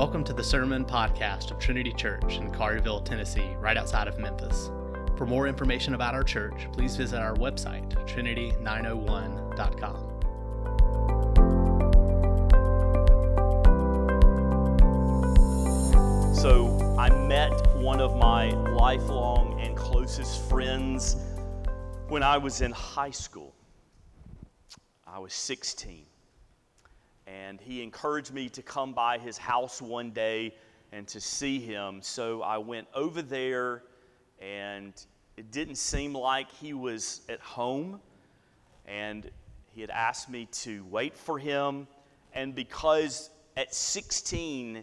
Welcome to the Sermon Podcast of Trinity Church in Collierville, Tennessee, right outside of Memphis. For more information about our church, please visit our website, trinity901.com. So I met one of my lifelong and closest friends when I was in high school. I was 16 and he encouraged me to come by his house one day and to see him. So I went over there, and it didn't seem like he was at home. And he had asked me to wait for him. And because at 16,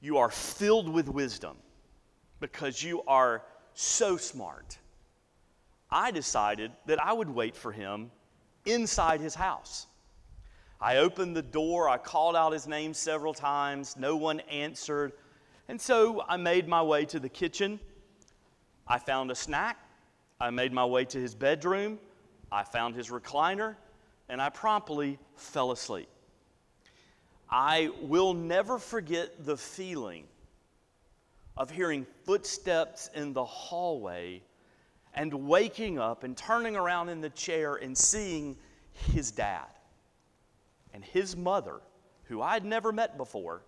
you are filled with wisdom, because you are so smart, I decided that I would wait for him inside his house. I opened the door, I called out his name several times, no one answered. And so I made my way to the kitchen. I found a snack. I made my way to his bedroom. I found his recliner, and I promptly fell asleep. I will never forget the feeling of hearing footsteps in the hallway and waking up and turning around in the chair and seeing his dad and his mother, who I had never met before,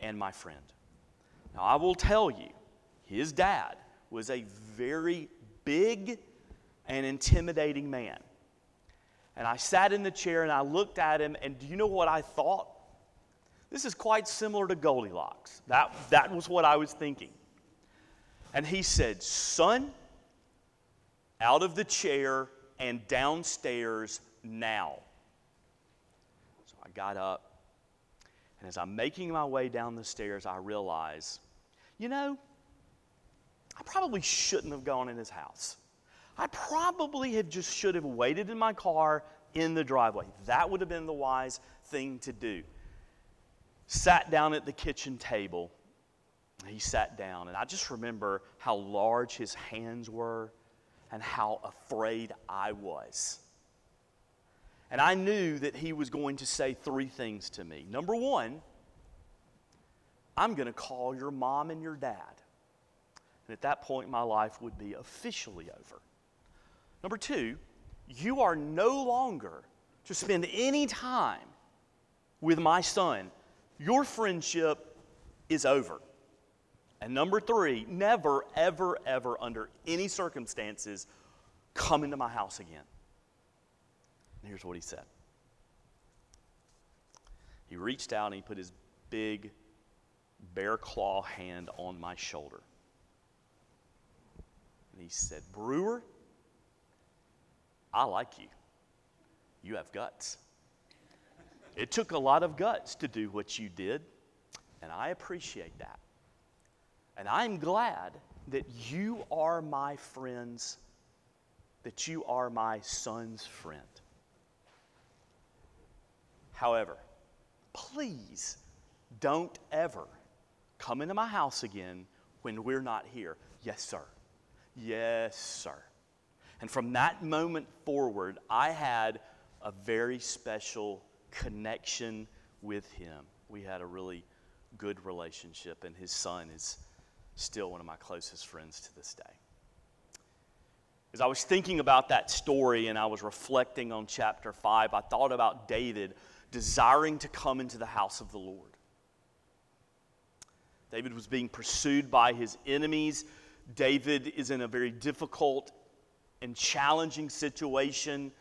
and my friend. Now, I will tell you, his dad was a very big and intimidating man. And I sat in the chair and I looked at him, and do you know what I thought? This is quite similar to Goldilocks. That, that was what I was thinking. And he said, Son, out of the chair and downstairs now. I got up, and as I'm making my way down the stairs, I realize, you know, I probably shouldn't have gone in his house. I probably have just should have waited in my car in the driveway. That would have been the wise thing to do. Sat down at the kitchen table. He sat down, and I just remember how large his hands were and how afraid I was. And I knew that he was going to say three things to me. Number one, I'm going to call your mom and your dad. And at that point, my life would be officially over. Number two, you are no longer to spend any time with my son. Your friendship is over. And number three, never, ever, ever, under any circumstances, come into my house again. Here's what he said He reached out and he put his big, bear claw hand on my shoulder. And he said, Brewer, I like you. You have guts. It took a lot of guts to do what you did, and I appreciate that. And I'm glad that you are my friends, that you are my son's friend. However, please don't ever come into my house again when we're not here. Yes, sir. Yes, sir. And from that moment forward, I had a very special connection with him. We had a really good relationship, and his son is still one of my closest friends to this day. As I was thinking about that story and I was reflecting on chapter 5, I thought about David desiring to come into the house of the Lord. David was being pursued by his enemies. David is in a very difficult and challenging situation.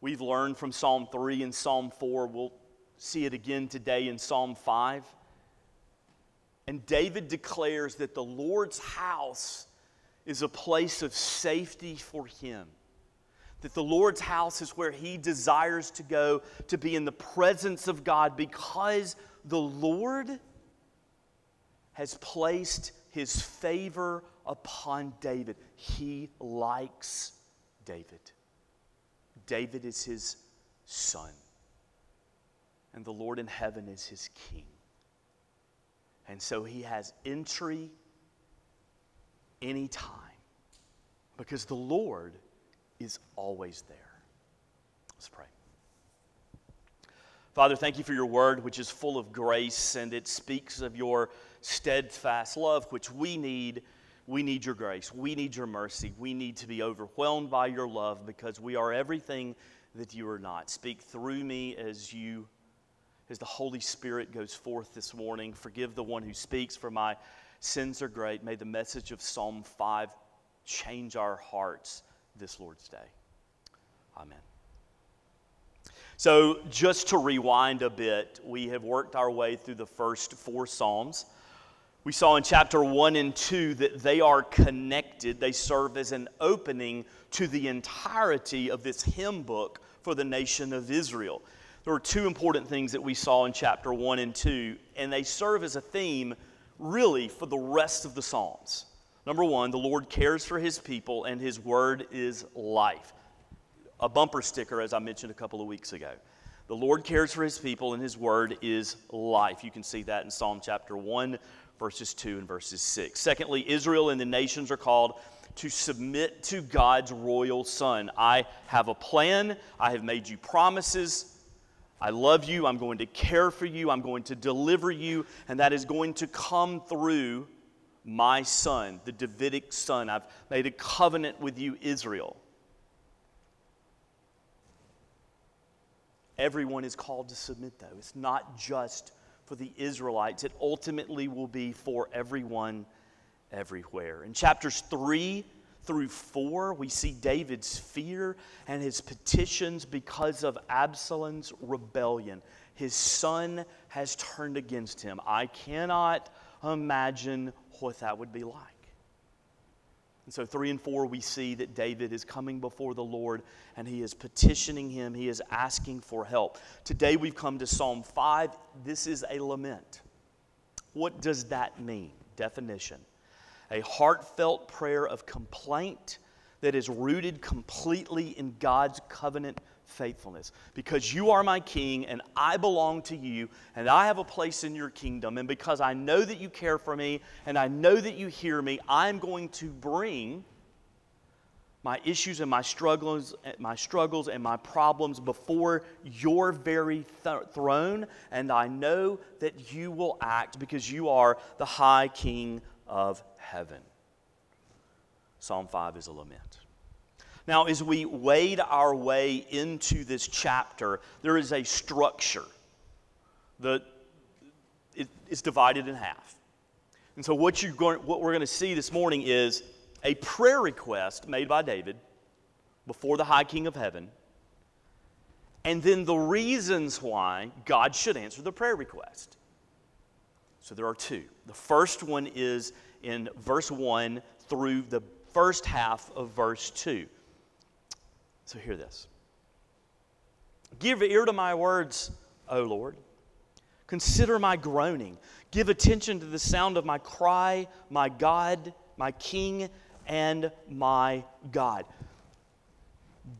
We've learned from Psalm 3 and Psalm 4. We'll see it again today in Psalm 5. And David declares that the Lord's house is a place of safety for him that the Lord's house is where he desires to go to be in the presence of God because the Lord has placed his favor upon David. He likes David. David is his son, and the Lord in heaven is his king. And so he has entry anytime because the Lord is always there. Let's pray. Father, thank you for your word, which is full of grace and it speaks of your steadfast love, which we need. We need your grace. We need your mercy. We need to be overwhelmed by your love because we are everything that you are not. Speak through me as you as the Holy Spirit goes forth this morning. Forgive the one who speaks, for my sins are great. May the message of Psalm 5 change our hearts this Lord's Day. Amen. So, just to rewind a bit, we have worked our way through the first four Psalms. We saw in chapter 1 and 2 that they are connected. They serve as an opening to the entirety of this hymn book for the nation of Israel. There were two important things that we saw in chapter 1 and 2, and they serve as a theme really for the rest of the Psalms. Number one, the Lord cares for his people, and his word is life a bumper sticker, as I mentioned a couple of weeks ago. The Lord cares for his people, and his word is life. You can see that in Psalm chapter 1, verses 2 and verses 6. Secondly, Israel and the nations are called to submit to God's royal Son. I have a plan, I have made you promises. I love you, I'm going to care for you, I'm going to deliver you, and that is going to come through my son, the Davidic son. I've made a covenant with you, Israel. Everyone is called to submit, though. It's not just for the Israelites, it ultimately will be for everyone everywhere. In chapters 3 through 4, we see David's fear and his petitions because of Absalom's rebellion. His son has turned against him. I cannot imagine what that would be like. And so, three and four, we see that David is coming before the Lord and he is petitioning him, he is asking for help. Today, we've come to Psalm 5. This is a lament. What does that mean? Definition a heartfelt prayer of complaint that is rooted completely in God's covenant faithfulness. Because you are my king and I belong to you and I have a place in your kingdom. And because I know that you care for me and I know that you hear me, I'm going to bring my issues and my struggles, my struggles and my problems before your very th- throne. And I know that you will act because you are the high king of heaven. Psalm 5 is a lament. Now, as we wade our way into this chapter, there is a structure that is divided in half. And so, what, you're going, what we're going to see this morning is a prayer request made by David before the high king of heaven, and then the reasons why God should answer the prayer request. So, there are two. The first one is in verse 1 through the first half of verse 2. So hear this. Give ear to my words, O Lord. Consider my groaning. Give attention to the sound of my cry, my God, my King, and my God.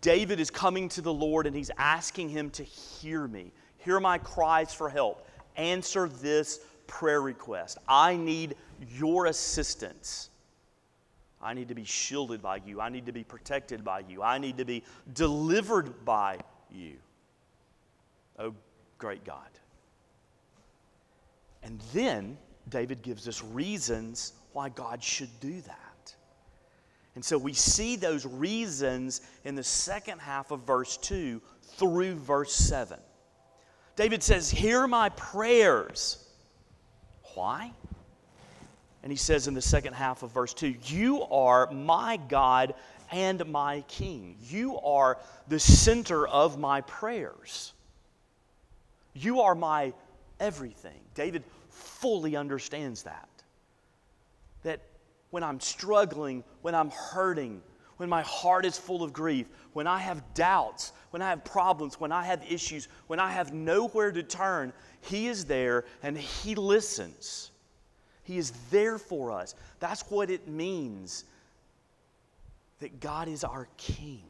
David is coming to the Lord and he's asking him to hear me, hear my cries for help, answer this prayer request. I need your assistance. I need to be shielded by you. I need to be protected by you. I need to be delivered by you. Oh, great God. And then David gives us reasons why God should do that. And so we see those reasons in the second half of verse 2 through verse 7. David says, Hear my prayers. Why? And he says in the second half of verse 2 You are my God and my King. You are the center of my prayers. You are my everything. David fully understands that. That when I'm struggling, when I'm hurting, when my heart is full of grief, when I have doubts, when I have problems, when I have issues, when I have nowhere to turn, He is there and He listens. He is there for us. That's what it means that God is our King.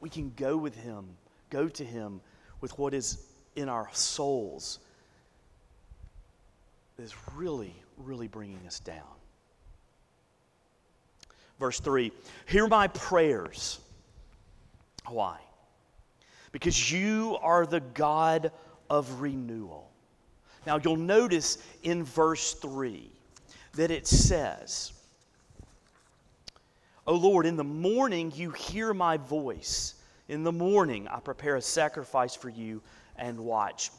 We can go with Him, go to Him with what is in our souls that is really, really bringing us down. Verse 3 Hear my prayers. Why? because you are the God of renewal. Now, you'll notice in verse 3 that it says, O Lord, in the morning you hear my voice. In the morning I prepare a sacrifice for you and watch.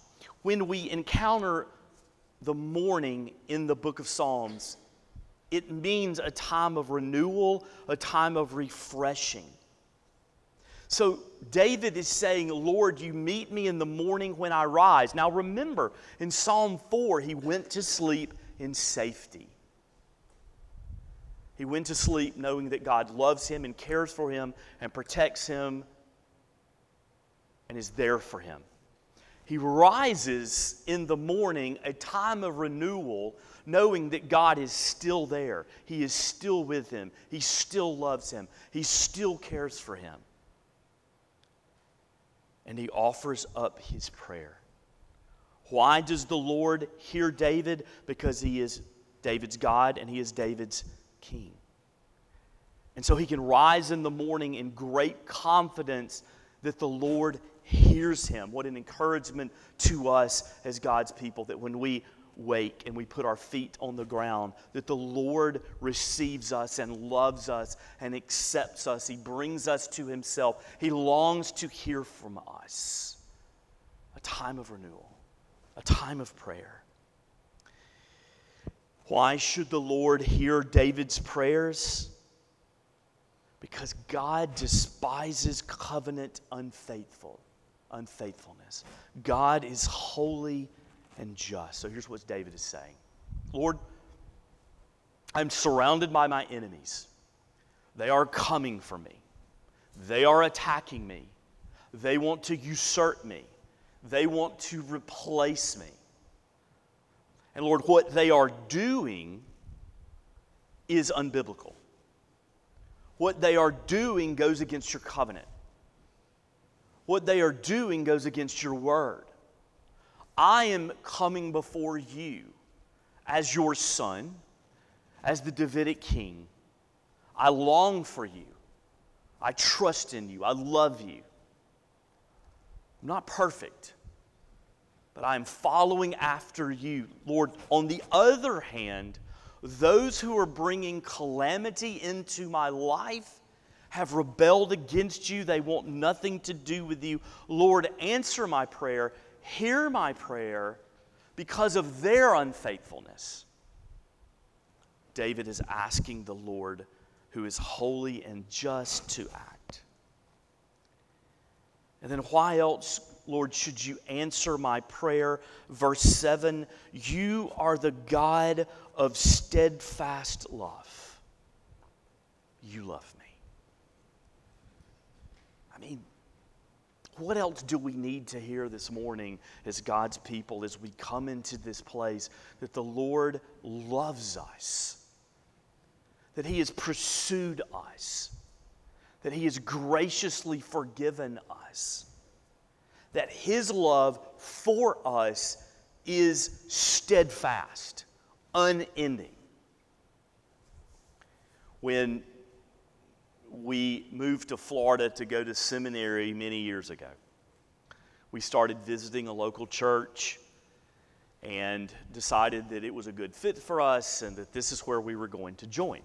When we encounter the morning in the book of Psalms, it means a time of renewal, a time of refreshing. So David is saying, Lord, you meet me in the morning when I rise. Now remember, in Psalm 4, he went to sleep in safety. He went to sleep knowing that God loves him and cares for him and protects him and is there for him. He rises in the morning, a time of renewal, knowing that God is still there. He is still with him. He still loves him. He still cares for him. And he offers up his prayer. Why does the Lord hear David? Because he is David's God and he is David's king. And so he can rise in the morning in great confidence that the Lord hears him. What an encouragement to us as God's people that when we wake and we put our feet on the ground, that the Lord receives us and loves us and accepts us. He brings us to Himself. He longs to hear from us. A time of renewal, a time of prayer. Why should the Lord hear David's prayers? Because God despises covenant unfaithful, unfaithfulness. God is holy and just. So here's what David is saying Lord, I'm surrounded by my enemies. They are coming for me, they are attacking me, they want to usurp me, they want to replace me. And Lord, what they are doing is unbiblical. What they are doing goes against your covenant. What they are doing goes against your word. I am coming before you as your son, as the Davidic king. I long for you. I trust in you. I love you. I'm not perfect, but I am following after you. Lord, on the other hand, those who are bringing calamity into my life have rebelled against you. They want nothing to do with you. Lord, answer my prayer hear my prayer because of their unfaithfulness. David is asking the Lord, who is holy and just, to act. And then, why else, Lord, should you answer my prayer? Verse 7 You are the God of steadfast love. You love me. I mean, what else do we need to hear this morning as God's people as we come into this place that the Lord loves us, that He has pursued us, that He has graciously forgiven us, that His love for us is steadfast, unending? When we moved to Florida to go to seminary many years ago. We started visiting a local church and decided that it was a good fit for us and that this is where we were going to join.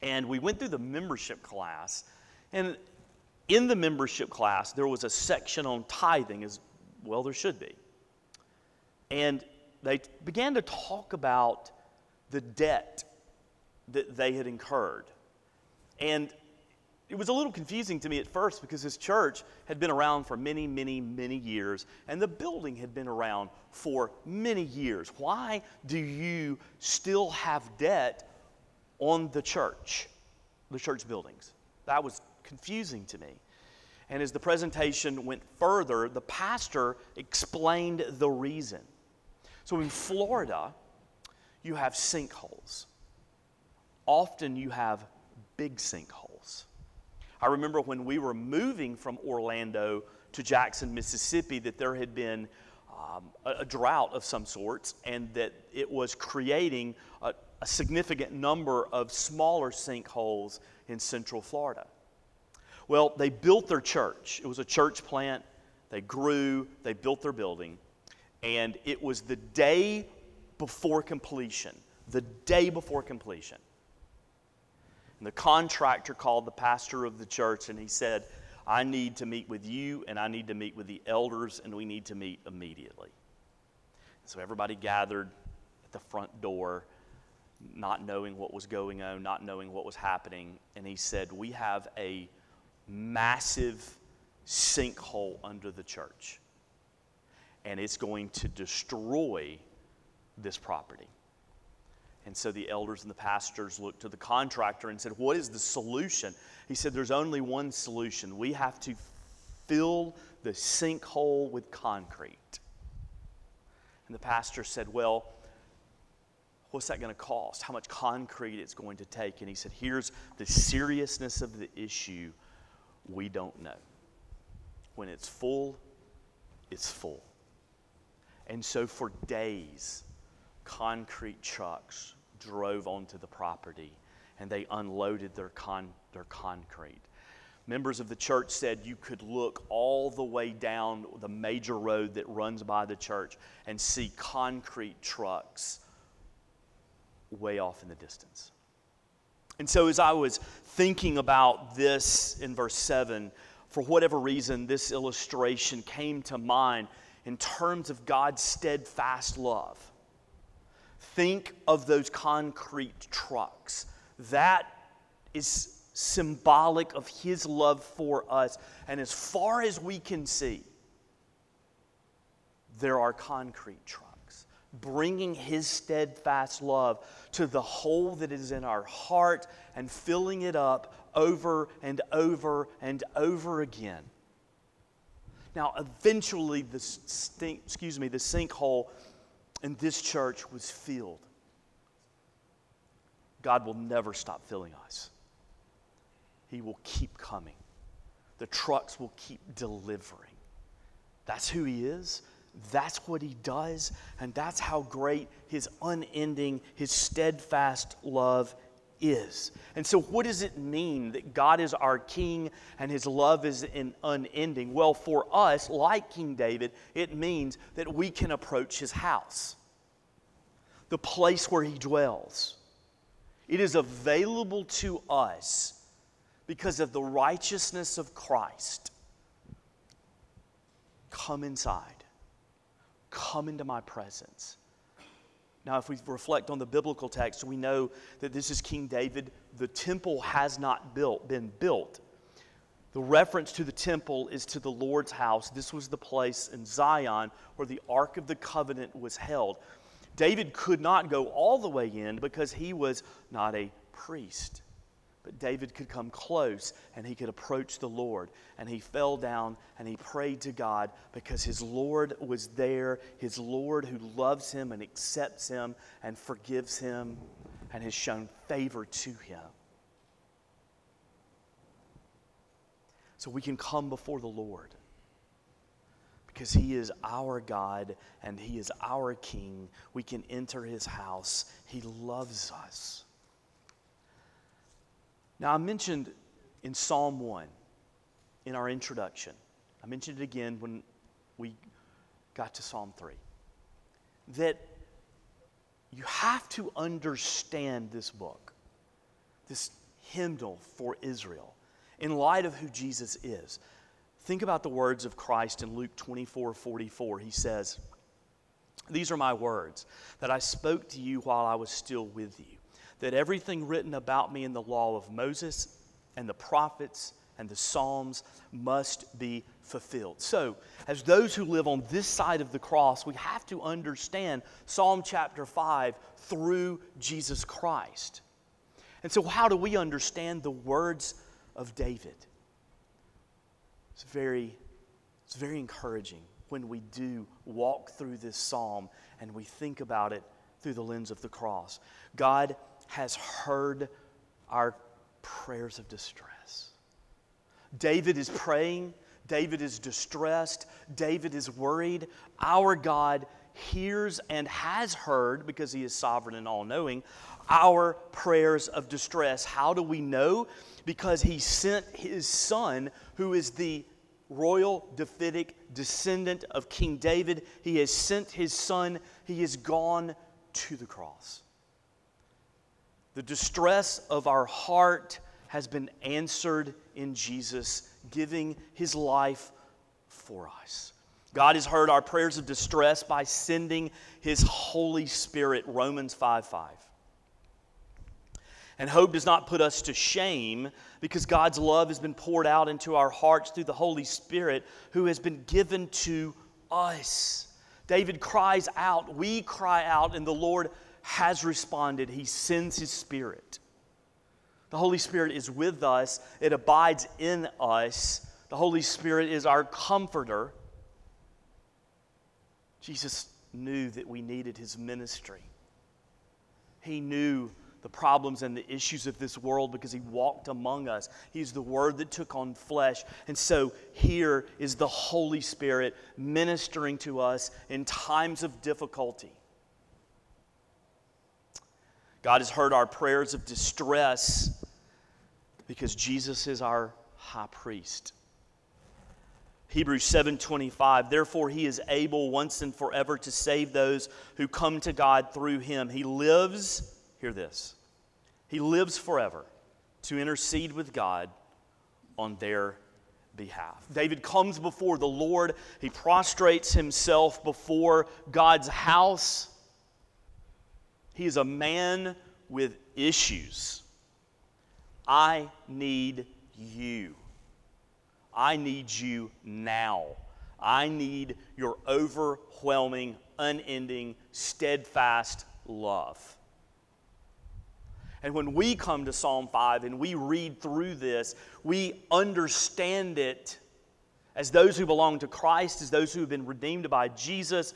And we went through the membership class, and in the membership class, there was a section on tithing, as well, there should be. And they began to talk about the debt that they had incurred and it was a little confusing to me at first because his church had been around for many, many, many years, and the building had been around for many years. Why do you still have debt on the church, the church buildings? That was confusing to me. And as the presentation went further, the pastor explained the reason. So in Florida, you have sinkholes. Often you have big sinkholes. I remember when we were moving from Orlando to Jackson, Mississippi, that there had been um, a, a, drought of some sorts and that it was creating a, a significant number of smaller sinkholes in central Florida. Well, they built their church. It was a church plant. They grew, they built their building, and it was the day before completion. The day before completion. And the contractor called the pastor of the church and he said, I need to meet with you and I need to meet with the elders and we need to meet immediately. So everybody gathered at the front door, not knowing what was going on, not knowing what was happening. And he said, We have a massive sinkhole under the church, and it's going to destroy this property. And so the elders and the pastors looked to the contractor and said, What is the solution? He said, There's only one solution. We have to fill the sinkhole with concrete. And the pastor said, Well, what's that going to cost? How much concrete it's going to take? And he said, Here's the seriousness of the issue we don't know. When it's full, it's full. And so for days, concrete trucks drove onto the property and they unloaded their, con- their concrete. Members of the church said you could look all the way down the major road that runs by the church and see concrete trucks way off in the distance. And so, as I was thinking about this in verse 7, for whatever reason, this illustration came to mind in terms of God's steadfast love. Think of those concrete trucks. That is symbolic of His love for us. And as far as we can see, there are concrete trucks, bringing His steadfast love to the hole that is in our heart and filling it up over and over and over again. Now, eventually, the stink, excuse me, the sinkhole in this church was filled. God will never stop filling us. He will keep coming. The trucks will keep delivering. That's who He is. That's what He does. And that's how great His unending, His steadfast love is. And so, what does it mean that God is our King and His love is in unending? Well, for us, like King David, it means that we can approach His house, the place where He dwells. It is available to us because of the righteousness of Christ. Come inside, come into my presence. Now, if we reflect on the biblical text, we know that this is King David. The temple has not built, been built. The reference to the temple is to the Lord's house. This was the place in Zion where the Ark of the Covenant was held. David could not go all the way in because he was not a priest. But David could come close and he could approach the Lord. And he fell down and he prayed to God because his Lord was there, his Lord who loves him and accepts him and forgives him and has shown favor to him. So we can come before the Lord because he is our God and he is our King. We can enter his house. He loves us. Now, I mentioned in Psalm 1 in our introduction, I mentioned it again when we got to Psalm 3, that you have to understand this book, this hymnal for Israel, in light of who Jesus is. Think about the words of Christ in Luke 24 44. He says, These are my words that I spoke to you while I was still with you that everything written about me in the law of Moses and the prophets and the Psalms must be fulfilled. So, as those who live on this side of the cross, we have to understand Psalm chapter 5 through Jesus Christ. And so, how do we understand the words of David? It's very, it's very encouraging when we do walk through this psalm and we think about it through the lens of the cross. God has heard our prayers of distress. David is praying. David is distressed. David is worried. Our God hears and has heard, because he is sovereign and all knowing, our prayers of distress. How do we know? Because he sent his son, who is the royal Davidic descendant of King David. He has sent his son, he has gone to the cross. The distress of our heart has been answered in Jesus, giving his life for us. God has heard our prayers of distress by sending his Holy Spirit, Romans 5 5. And hope does not put us to shame because God's love has been poured out into our hearts through the Holy Spirit who has been given to us. David cries out, we cry out, and the Lord has responded. He sends His Spirit. The Holy Spirit is with us, it abides in us. The Holy Spirit is our comforter. Jesus knew that we needed His ministry. He knew the problems and the issues of this world because he walked among us. He's the Word that took on flesh. And so here is the Holy Spirit ministering to us in times of difficulty. God has heard our prayers of distress because Jesus is our high priest. Hebrews 7:25 Therefore he is able once and forever to save those who come to God through him. He lives Hear this. He lives forever to intercede with God on their behalf. David comes before the Lord, he prostrates himself before God's house. He is a man with issues. I need you. I need you now. I need your overwhelming, unending, steadfast love. And when we come to Psalm 5 and we read through this, we understand it as those who belong to Christ, as those who have been redeemed by Jesus,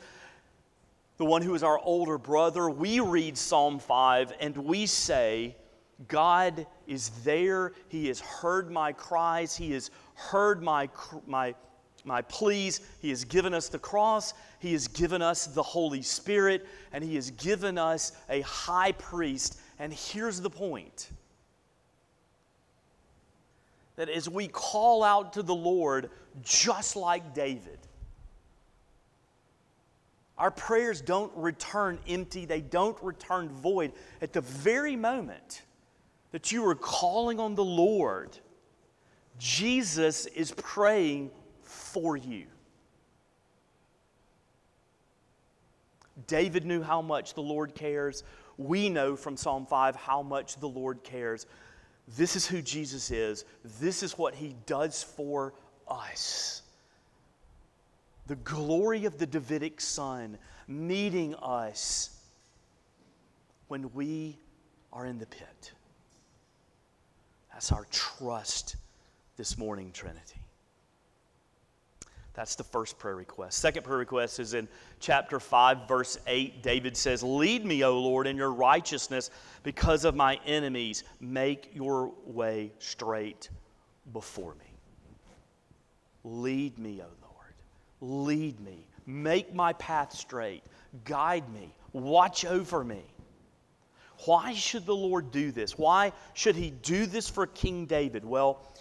the one who is our older brother. We read Psalm 5 and we say, God is there. He has heard my cries. He has heard my, my, my pleas. He has given us the cross. He has given us the Holy Spirit. And He has given us a high priest and here's the point that as we call out to the Lord, just like David, our prayers don't return empty, they don't return void. At the very moment that you are calling on the Lord, Jesus is praying for you. David knew how much the Lord cares we know from Psalm 5 how much the Lord cares. This is who Jesus is, this is what he does for us. The glory of the Davidic Son meeting us when we are in the pit. That's our trust this morning, Trinity. That's the first prayer request. Second prayer request is in chapter 5, verse 8. David says, Lead me, O Lord, in your righteousness because of my enemies. Make your way straight before me. Lead me, O. Lead me. Make my path straight. Guide me. Watch over me. Why should the Lord do this? Why should he do this for King David? Well,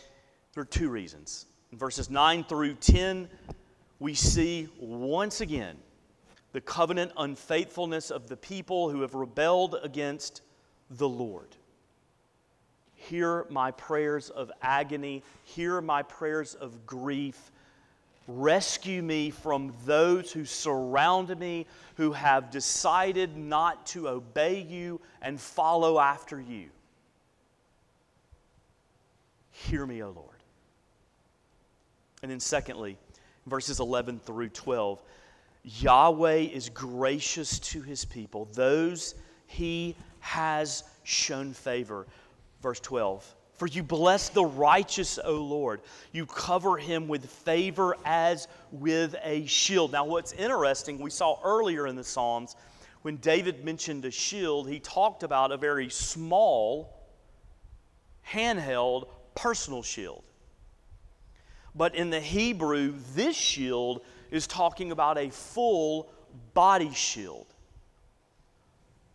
there are two reasons. In verses 9 through 10, we see once again the covenant unfaithfulness of the people who have rebelled against the Lord. Hear my prayers of agony, hear my prayers of grief. Rescue me from those who surround me, who have decided not to obey you and follow after you. Hear me, O Lord. And then, secondly, verses 11 through 12, Yahweh is gracious to his people, those he has shown favor. Verse 12, for you bless the righteous, O Lord. You cover him with favor as with a shield. Now, what's interesting, we saw earlier in the Psalms, when David mentioned a shield, he talked about a very small, handheld, personal shield. But in the Hebrew, this shield is talking about a full body shield.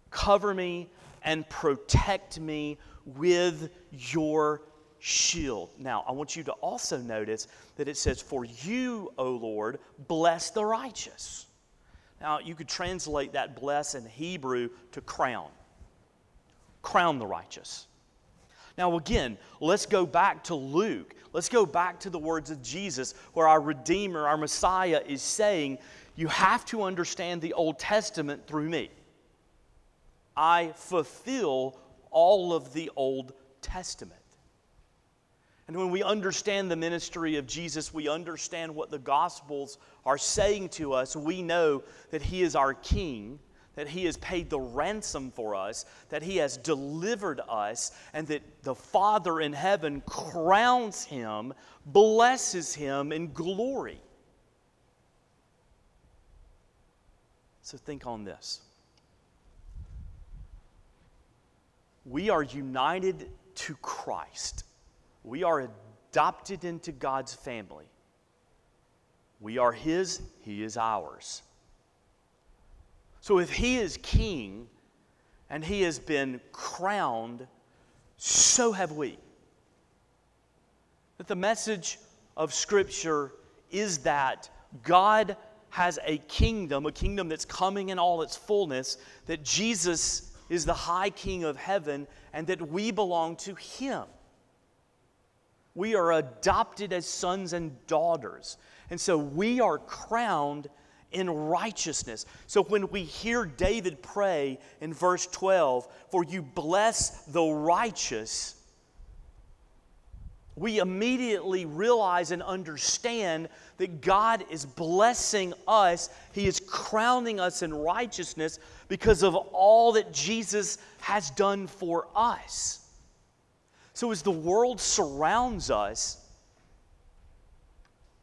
Cover me, and protect me with your shield. Now, I want you to also notice that it says, For you, O Lord, bless the righteous. Now, you could translate that bless in Hebrew to crown. Crown the righteous. Now, again, let's go back to Luke. Let's go back to the words of Jesus, where our Redeemer, our Messiah, is saying, You have to understand the Old Testament through me. I fulfill all of the Old Testament. And when we understand the ministry of Jesus, we understand what the Gospels are saying to us. We know that He is our King, that He has paid the ransom for us, that He has delivered us, and that the Father in heaven crowns Him, blesses Him in glory. So think on this. We are united to Christ we are adopted into God's family. We are His, He is ours. So if He is king and He has been crowned, so have we. That the message of Scripture is that God has a kingdom, a kingdom that's coming in all its fullness, that Jesus is the high king of heaven, and that we belong to Him. We are adopted as sons and daughters. And so we are crowned in righteousness. So when we hear David pray in verse 12, For you bless the righteous, we immediately realize and understand that God is blessing us. He is crowning us in righteousness because of all that Jesus has done for us. So, as the world surrounds us,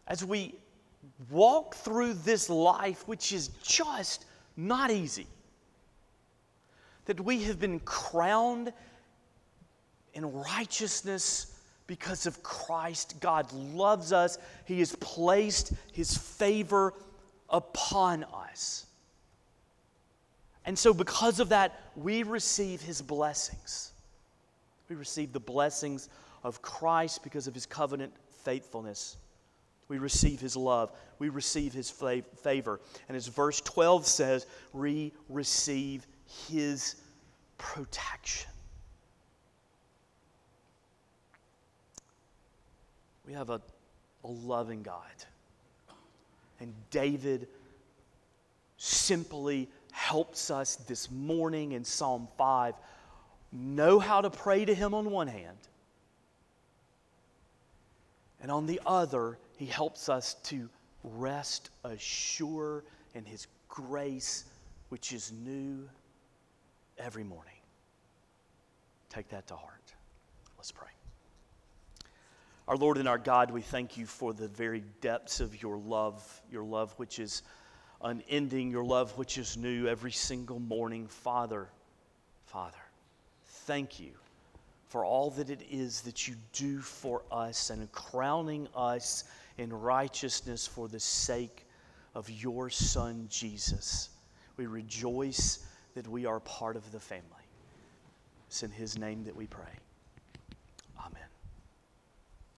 as we walk through this life, which is just not easy, that we have been crowned in righteousness because of Christ. God loves us, He has placed His favor upon us. And so, because of that, we receive His blessings. We receive the blessings of Christ because of his covenant faithfulness. We receive his love. We receive his favor. And as verse 12 says, we receive his protection. We have a, a loving God. And David simply helps us this morning in Psalm 5 know how to pray to Him on one hand, and on the other, He helps us to rest assured in His grace, which is new every morning. Take that to heart. Let's pray. Our Lord and our God, we thank you for the very depths of your love, your love which is unending, your love which is new every single morning. Father, Father thank you for all that it is that you do for us and crowning us in righteousness for the sake of your Son, Jesus. We rejoice that we are part of the family. It's in His name that we pray.